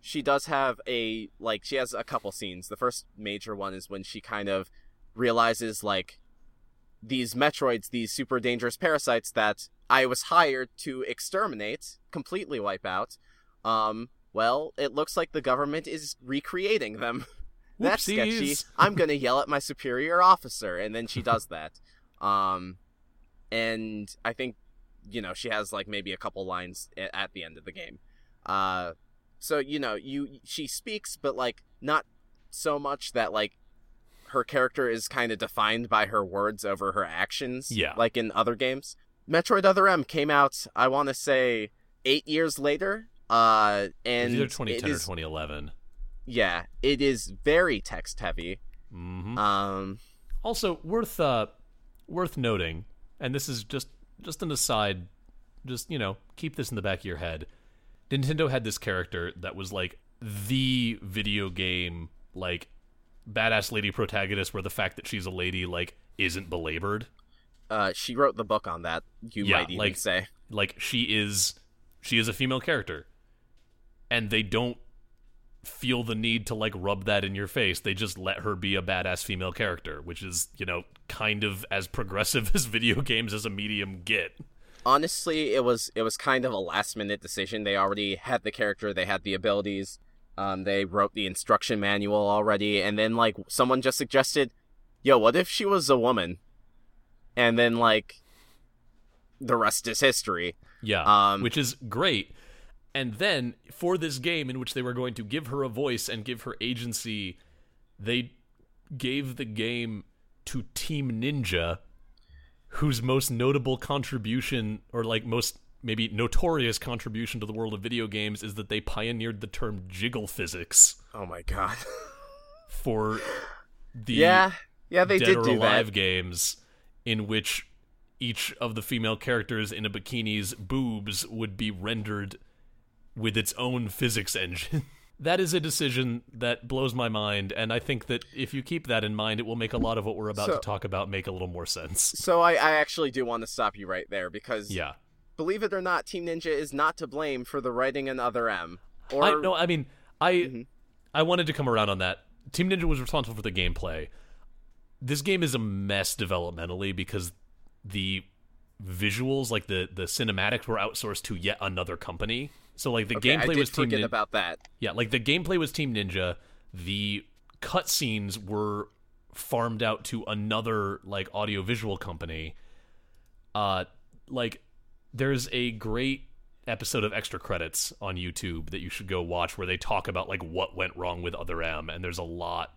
she does have a like she has a couple scenes. The first major one is when she kind of realizes like these Metroids, these super dangerous parasites that I was hired to exterminate, completely wipe out. Um, well, it looks like the government is recreating them. <laughs> That's sketchy. I'm gonna <laughs> yell at my superior officer, and then she does that. Um, and I think, you know, she has like maybe a couple lines at the end of the game. Uh, so you know, you she speaks, but like not so much that like her character is kind of defined by her words over her actions. Yeah. like in other games. Metroid Other M came out, I want to say, eight years later. Uh, It and was either it 2010 or 2011. Yeah, it is very text heavy. hmm Um, Also, worth uh, worth noting, and this is just just an aside. Just you know, keep this in the back of your head. Nintendo had this character that was like the video game like badass lady protagonist, where the fact that she's a lady like isn't belabored. uh, she wrote the book on that. You Yeah, might even like- say. like she is she is a female character and they don't feel the need to like rub that in your face they just let her be a badass female character which is you know kind of as progressive <laughs> as video games as a medium get Honestly, it was it was kind of a last minute decision. They already had the character, they had the abilities. Um, they wrote the instruction manual already, and then like someone just suggested, "Yo, what if she was a woman?" And then like, the rest is history. yeah Um, which is great and then for this game in which they were going to give her a voice and give her agency they gave the game to team ninja whose most notable contribution or like most maybe notorious contribution to the world of video games is that they pioneered the term jiggle physics Oh my god. <laughs> for the yeah, yeah, they Dead did or do Alive that. games in which each of the female characters in a bikini's boobs would be rendered with its own physics engine. <laughs> that is a decision that blows my mind, and I think that if you keep that in mind, it will make a lot of what we're about So- to talk about make a little more sense. So I, I actually do want to stop you right there because Yeah. believe it or not, Team Ninja is not to blame for the writing in Other M. Or I no, I mean, I Mm-hmm. I wanted to come around on that. Team Ninja was responsible for the gameplay. This game is a mess developmentally because the visuals, like the the cinematics, were outsourced to yet another company. So like the Okay, gameplay was Team Ninja. about that. yeah, like the gameplay was Team Ninja. The cutscenes were farmed out to another like audiovisual company. Uh, like there's a great episode of extra credits on YouTube that you should go watch where they talk about like what went wrong with Other M, and there's a lot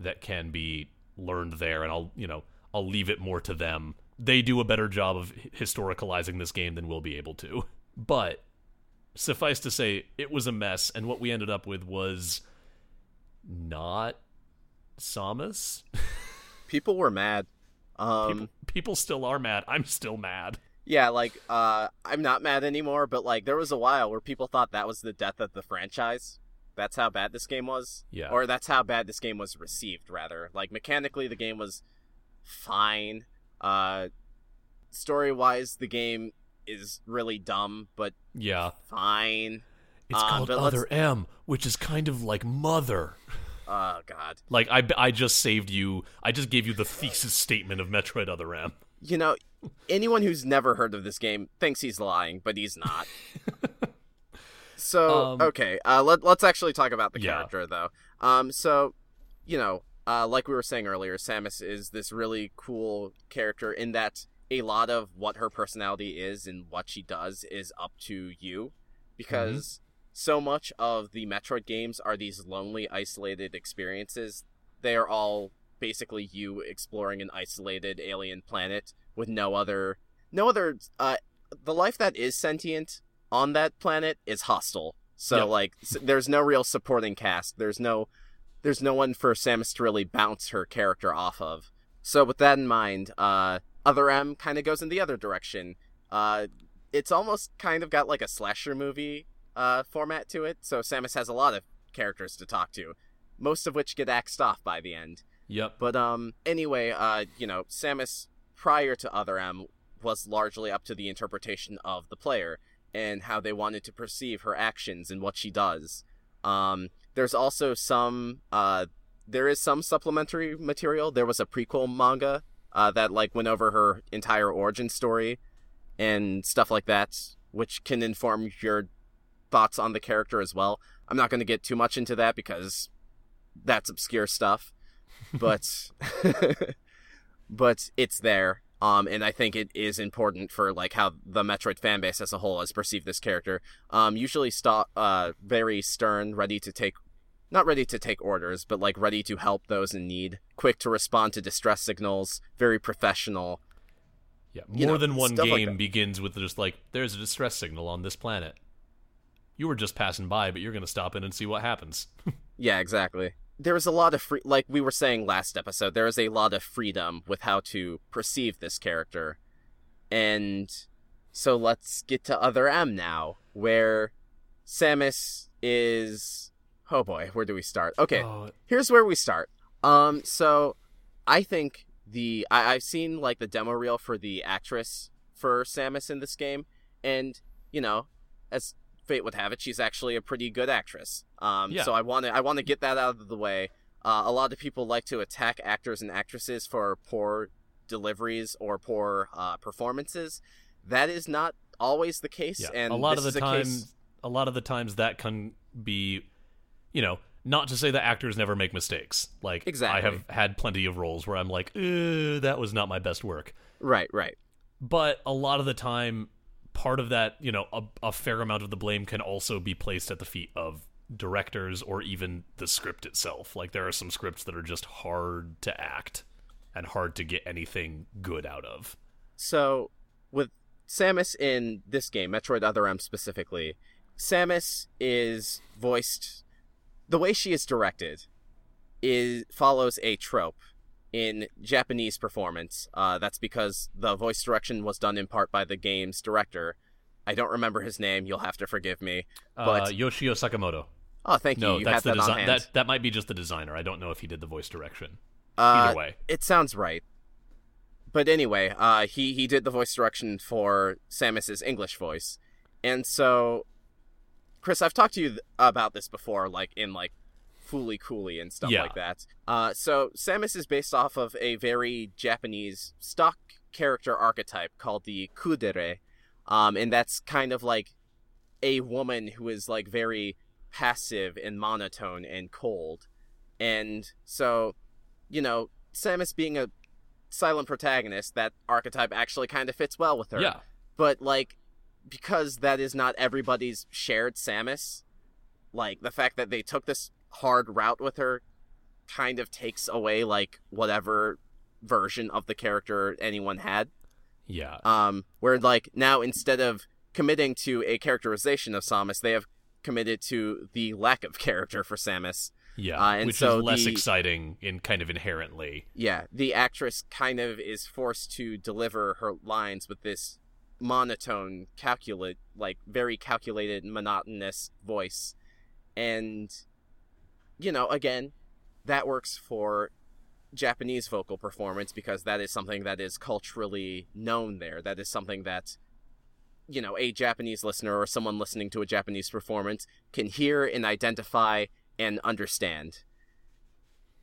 that can be learned there. And I'll you know I'll leave it more to them. They do a better job of historicalizing this game than we'll be able to. <laughs> But suffice to say, it was a mess, and what we ended up with was not Samus. People were mad. Um, People, people still are mad. I'm still mad. yeah, like uh, I'm not mad anymore, but like there was a while where people thought that was the death of the franchise. That's how bad this game was. Yeah. Or that's how bad this game was received, rather. Like mechanically, the game was fine. Uh, story wise, the game is really dumb, but Yeah. fine. It's Um, called but let's- Other M, which is kind of like Mother. Oh god. Like I, I just saved you. I just gave you the thesis statement of Metroid Other M. You know, anyone who's never heard of this game thinks he's lying, but he's not. <laughs> so Um, okay, uh, let let's actually talk about the Yeah. character though. Um, so you know, uh, like we were saying earlier, Samus is this really cool character in that a lot of what her personality is and what she does is up to you. because mm-hmm. so much of the Metroid games are these lonely, isolated experiences. They are all basically you exploring an isolated alien planet with no other no other uh the life that is sentient on that planet is hostile. So yep. like there's no real supporting cast. There's no there's no one for Samus to really bounce her character off of. So with that in mind, uh Other M kind of goes in the other direction. Uh it's almost kind of got like a slasher movie uh format to it. So Samus has a lot of characters to talk to, most of which get axed off by the end. Yep. But um anyway, uh you know, Samus prior to Other M was largely up to the interpretation of the player and how they wanted to perceive her actions and what she does. Um there's also some uh there is some supplementary material. There was a prequel manga uh, that like went over her entire origin story and stuff like that, which can inform your thoughts on the character as well. I'm not going to get too much into that because that's obscure stuff <laughs> but <laughs> but it's there. Um, and I think it is important for like how the Metroid fan base as a whole has perceived this character. Um, usually, st- uh, very stern, ready to take, not ready to take orders, but like ready to help those in need, quick to respond to distress signals, very professional. Yeah, more you know, than one game like begins with just like, "There's a distress signal on this planet." You were just passing by, but you're going to stop in and see what happens. <laughs> yeah, exactly there's a lot of free like we were saying last episode there is a lot of freedom with how to perceive this character and so let's get to other m now where samus is oh boy where do we start okay oh. here's where we start um so i think the I, i've seen like the demo reel for the actress for samus in this game and you know as fate would have it, she's actually a pretty good actress. Um, yeah. So I want to I want to get that out of the way. Uh, a lot of people like to attack actors and actresses for poor deliveries or poor uh, performances. That is not always the case, yeah. and a lot of the time, case... a lot of the times that can be, you know, not to say that actors never make mistakes. Like exactly. I have had plenty of roles where I'm like, that was not my best work. Right, right. But a lot of the time, part of that, you know, a, a fair amount of the blame can also be placed at the feet of directors or even the script itself. Like there are some scripts that are just hard to act and hard to get anything good out of. So, with Samus in this game, Metroid Other M specifically, Samus is voiced the way she is directed is follows a trope in Japanese performance. Uh, that's because the voice direction was done in part by the game's director. I don't remember his name. You'll have to forgive me. But uh, Yoshio Sakamoto. Oh, thank you. No, you that's the that design. That that might be just the designer. I don't know if he did the voice direction. Uh, Either way, it sounds right. But anyway, uh, he he did the voice direction for Samus's English voice, and so, Chris, I've talked to you about this before, like in like Fooly Cooly and stuff yeah. like that. Uh, so Samus is based off of a very Japanese stock character archetype called the Kuudere, um, and that's kind of like a woman who is like very passive and monotone and cold. And so, you know, Samus being a silent protagonist, that archetype actually kind of fits well with her. Yeah. But like because that is not everybody's shared Samus, like the fact that they took this hard route with her kind of takes away like whatever version of the character anyone had. Yeah. Um where like now instead of committing to a characterization of Samus, they have committed to the lack of <laughs> character for Samus. Yeah, uh, and which so is less the, exciting in kind of inherently. Yeah, the actress kind of is forced to deliver her lines with this monotone, calculate, like very calculated, monotonous voice, and you know, again, that works for Japanese vocal performance because that is something that is culturally known there. That is something that, you know, a Japanese listener or someone listening to a Japanese performance can hear and identify and understand.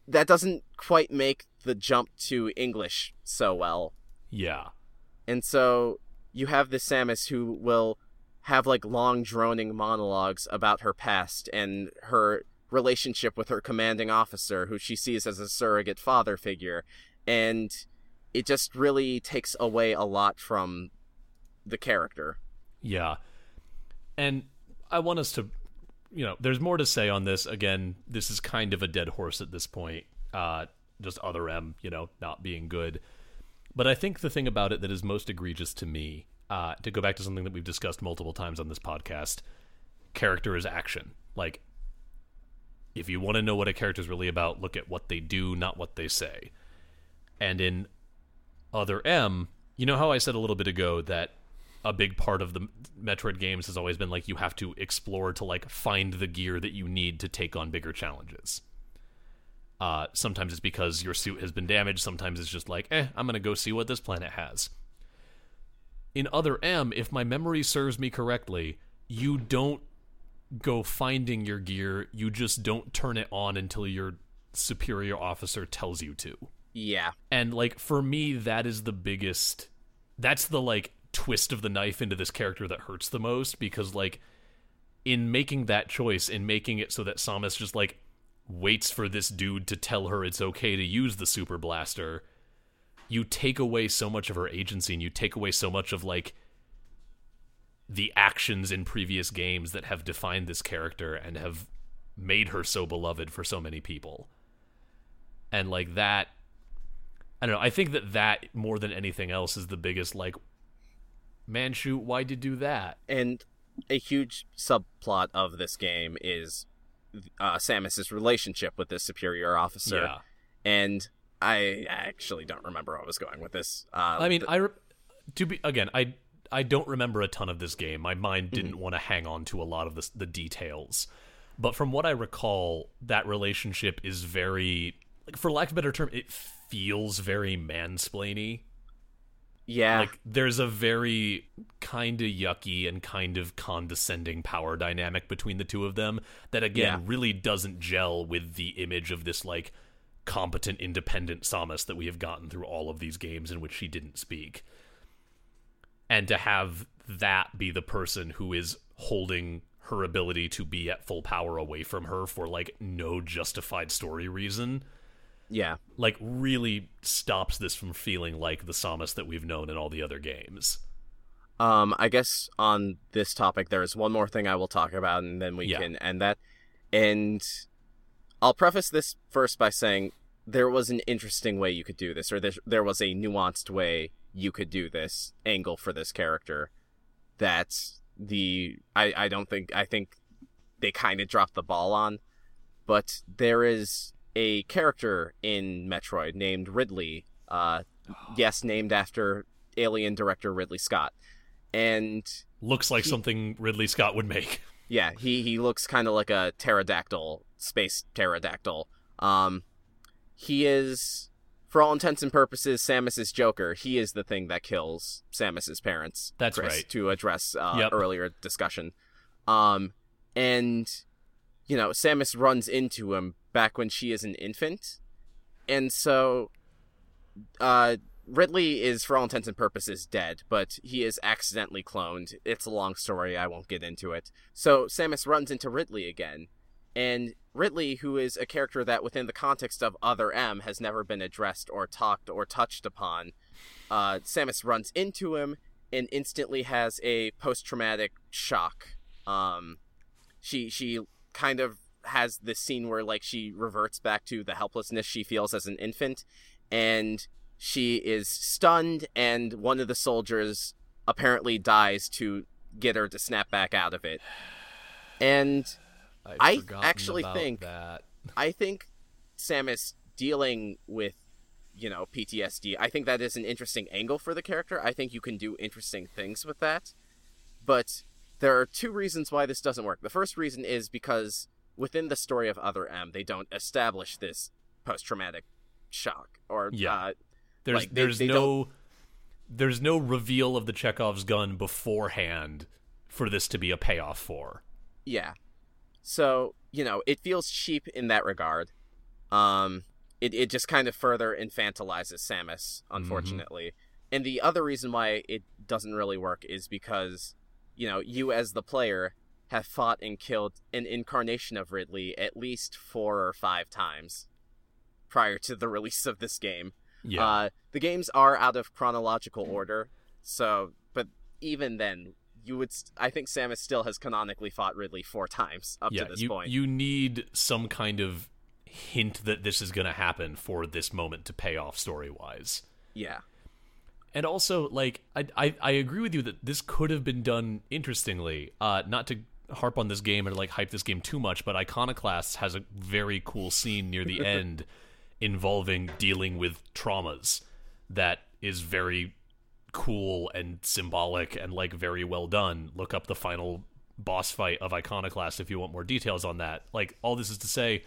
That doesn't quite make the jump to English so well. Yeah. And so you have this Samus who will have like long droning monologues about her past and her relationship with her commanding officer, who she sees as a surrogate father figure. And it just really takes away a lot from the character. Yeah. And I want us to, you know, there's more to say on this. Again, this is kind of a dead horse at this point. Uh, just other M, you know, not being good. But I think the thing about it that is most egregious to me, uh, to go back to something that we've discussed multiple times on this podcast, character is action. Like, if you want to know what a character is really about, look at what they do, not what they say. And in Other M, you know how I said a little bit ago that a big part of the Metroid games has always been like you have to explore to like find the gear that you need to take on bigger challenges. Uh, sometimes it's because your suit has been damaged. Sometimes it's just like, eh, I'm gonna go see what this planet has. In Other M, if my memory serves me correctly, you don't go finding your gear. You just don't turn it on until your superior officer tells you to. Yeah. And like for me, that is the biggest. That's the like twist of the knife into this character that hurts the most because like in making that choice in making it so that Samus just like waits for this dude to tell her it's okay to use the super blaster. You take away so much of her agency and you take away so much of like the actions in previous games that have defined this character and have made her so beloved for so many people. And like that i don't know i think that that more than anything else is the biggest like man shoot why'd you do that? And a huge subplot of this game is uh, Samus's relationship with this superior officer. yeah And I actually don't remember where I was going with this. Uh, I mean, I re- to be again, I I don't remember a ton of this game. My mind didn't want to hang on to a lot of the the details, but from what I recall, that relationship is very, like, for lack of a better term, it feels very mansplainy. Yeah, Like there's a very kind of yucky and kind of condescending power dynamic between the two of them that again Yeah. really doesn't gel with the image of this like competent independent Samus that we have gotten through all of these games in which she didn't speak. And to have that be the person who is holding her ability to be at full power away from her for like no justified story reason yeah. like really stops this from feeling like the Samus that we've known in all the other games. Um, I guess on this topic, there is one more thing I will talk about, and then we Yeah. can end that. And I'll preface this first by saying there was an interesting way you could do this, or there, there was a nuanced way you could do this angle for this character. That the I I don't think I think they kind of dropped the ball on, but there is a character in Metroid named Ridley. Uh, <gasps> yes, named after Alien director Ridley Scott, and Looks like He- something Ridley Scott would make. <laughs> yeah, he he looks kind of like a pterodactyl, space pterodactyl. Um, he is, for all intents and purposes, Samus's Joker. He is the thing that kills Samus's parents. That's Chris, right. To address uh, Yep. earlier discussion, um, and you know, Samus runs into him back when she is an infant, and so, uh. Ridley is, for all intents and purposes, dead, but he is accidentally cloned. It's a long story. I won't get into it. So Samus runs into Ridley again, and Ridley, who is a character that, within the context of Other M, has never been addressed or talked or touched upon, uh, Samus runs into him and instantly has a post-traumatic shock. Um, she she kind of has this scene where like she reverts back to the helplessness she feels as an infant, and she is stunned, and one of the soldiers apparently dies to get her to snap back out of it. And I actually think- that. <laughs> I think Samus dealing with, you know, PTSD, I think that is an interesting angle for the character. I think you can do interesting things with that. But there are two reasons why this doesn't work. The first reason is because within the story of Other M, they don't establish this post traumatic shock or Yeah. uh, There's like, they- there's they no there's no reveal of the Chekhov's gun beforehand for this to be a payoff for. Yeah. So, you know, it feels cheap in that regard. Um it, it just kind of further infantilizes Samus, unfortunately. And the other reason why it doesn't really work is because, you know, you as the player have fought and killed an incarnation of Ridley at least four or five times prior to the <laughs> release of this game. Yeah. Uh, the games are out of chronological order, so but even then, you would. St- I think Samus still has canonically fought Ridley four times up yeah, to this you, point. you need some kind of hint that this is going to happen for this moment to pay off story wise. yeah, And also, like, I, I I agree with you that this could have been done interestingly. Uh, not to harp on this game and like hype this game too much, but Iconoclast has a very cool scene near the <laughs> end involving dealing with traumas that is very cool and symbolic and like very well done. Look up the final boss fight of Iconoclast if you want more details on that. Like all this is to say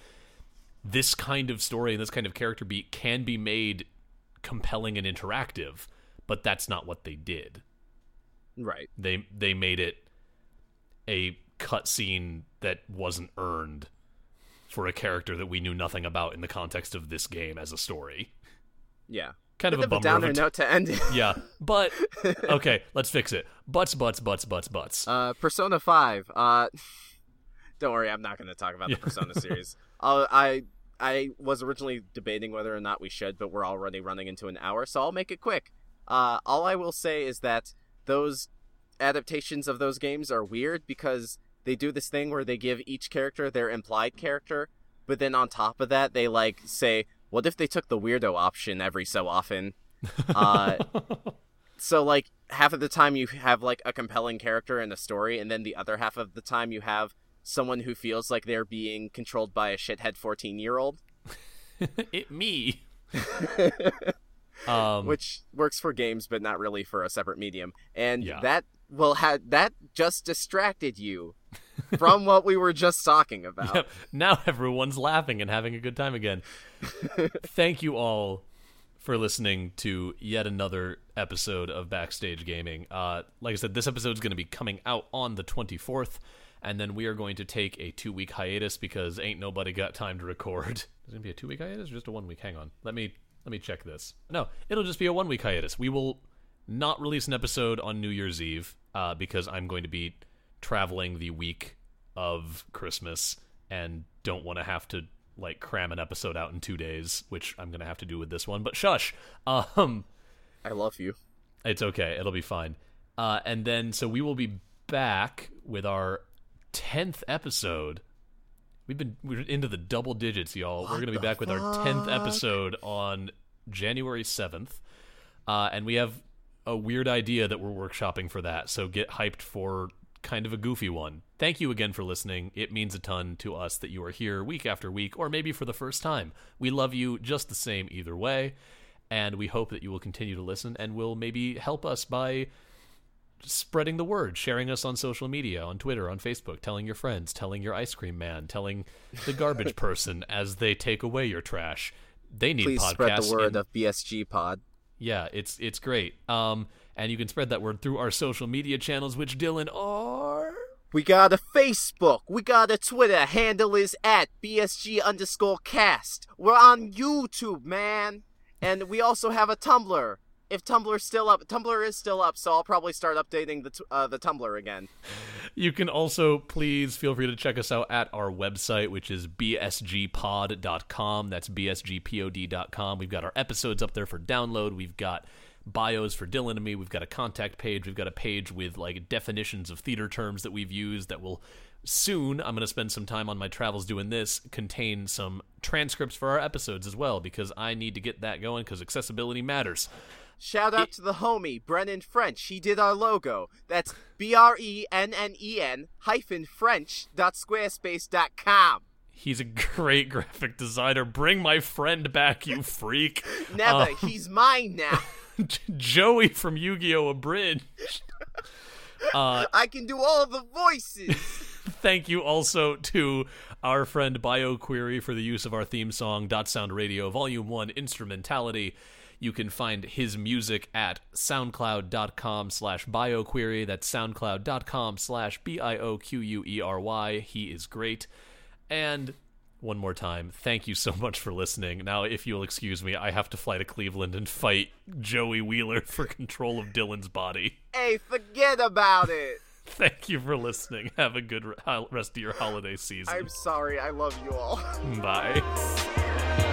this kind of story and this kind of character beat can be made compelling and interactive, but that's not what they did. right. They they made it a cutscene that wasn't earned for a character that we knew nothing about in the context of this game as a story. Yeah, Kind of a of a bummer. of downer a t- note to end it. yeah, <laughs> but okay, let's fix it. Butts, butts, butts, butts, butts. Uh, Persona Five. Uh, <laughs> don't worry, I'm not going to talk about the Persona <laughs> series. Uh, I I was originally debating whether or not we should, but we're already running into an hour, so I'll make it quick. Uh, all I will say is that those adaptations of those games are weird because they do this thing where they give each character their implied character, but then on top of that, they like say, "What if they took the weirdo option every so often?" Uh, <laughs> so like half of the time you have like a compelling character in a story and then the other half of the time you have someone who feels like they're being controlled by a shithead 14 year old <laughs> it me. <laughs> um, which works for games but not really for a separate medium and Yeah. that will have that just distracted you from what we were just talking <laughs> about Yep. Now everyone's laughing and having a good time again. <laughs> Thank you all for listening to yet another episode of Backstage Gaming. Uh, like I said, this episode is going to be coming out on the 24th, and then we are going to take a two week hiatus because ain't nobody got time to record. <laughs> Is it going to be a two week hiatus or just a one week? Hang on. Let me let me check this. No, it'll just be a one week hiatus. We will not release an episode on New Year's Eve uh, because I'm going to be traveling the week of Christmas and don't want to have to like cram an episode out in two days, which I'm going to have to do with this one. But shush, <laughs> um, i love you it's okay. It'll be fine. Uh, and then so we will be back with our tenth episode. We've been we're into the double digits, y'all. we're gonna be back with our tenth episode on January seventh, uh, and we have a weird idea that we're workshopping for that. So get hyped for kind of a goofy one. Thank you again for listening. It means a ton to us that you are here week after week, or maybe for the first time. We love you just the same either way, and we hope that you will continue to listen and will maybe help us by spreading the word, sharing us on social media, on Twitter, on Facebook, telling your friends, telling your ice cream man, telling the garbage <laughs> person as they take away your trash. They need please podcasts. spread the word in- of bsg pod yeah, it's it's great. Um, and you can spread that word through our social media channels, which Dylan are. we got a facebook. We got a twitter. Handle is at bsg underscore cast. We're on youtube man. And we also have a tumblr if tumblr's still up tumblr is still up so i'll probably start updating the t- uh, the tumblr again You can also please feel free to check us out at our website, which is bsgpod.com. That's bsgpod.com. We've got our episodes up there for download. We've got bios for Dylan and me. We've got a contact page. We've got a page with like definitions of theater terms that we've used that will soon, I'm going to spend some time on my travels doing this, contain some transcripts for our episodes as well because I need to get that going because accessibility matters. Shout out It- to the homie, Brennen French. He did our logo. That's B R E N N E N hyphen French dot squarespace dot com. He's a great graphic designer. Bring my friend back, you freak. Never. Uh, He's mine now. <laughs> Joey from Yu-Gi-Oh! Abridged. Uh, I can do all the voices. <laughs> thank you also to our friend BioQuery for the use of our theme song, Dot Sound Radio, Volume 1, Instrumentality. You can find his music at soundcloud.com slash bioquery. That's soundcloud.com slash B-I-O-Q-U-E-R-Y. He is great. And one more time, thank you so <laughs> much for listening. Now, if you'll excuse me, I have to fly to Cleveland and fight Joey Wheeler for control of Dylan's body. hey, forget about it. <laughs> Thank you for listening. Have a good re- rest of your holiday season. I'm sorry. I love you all. <laughs> Bye.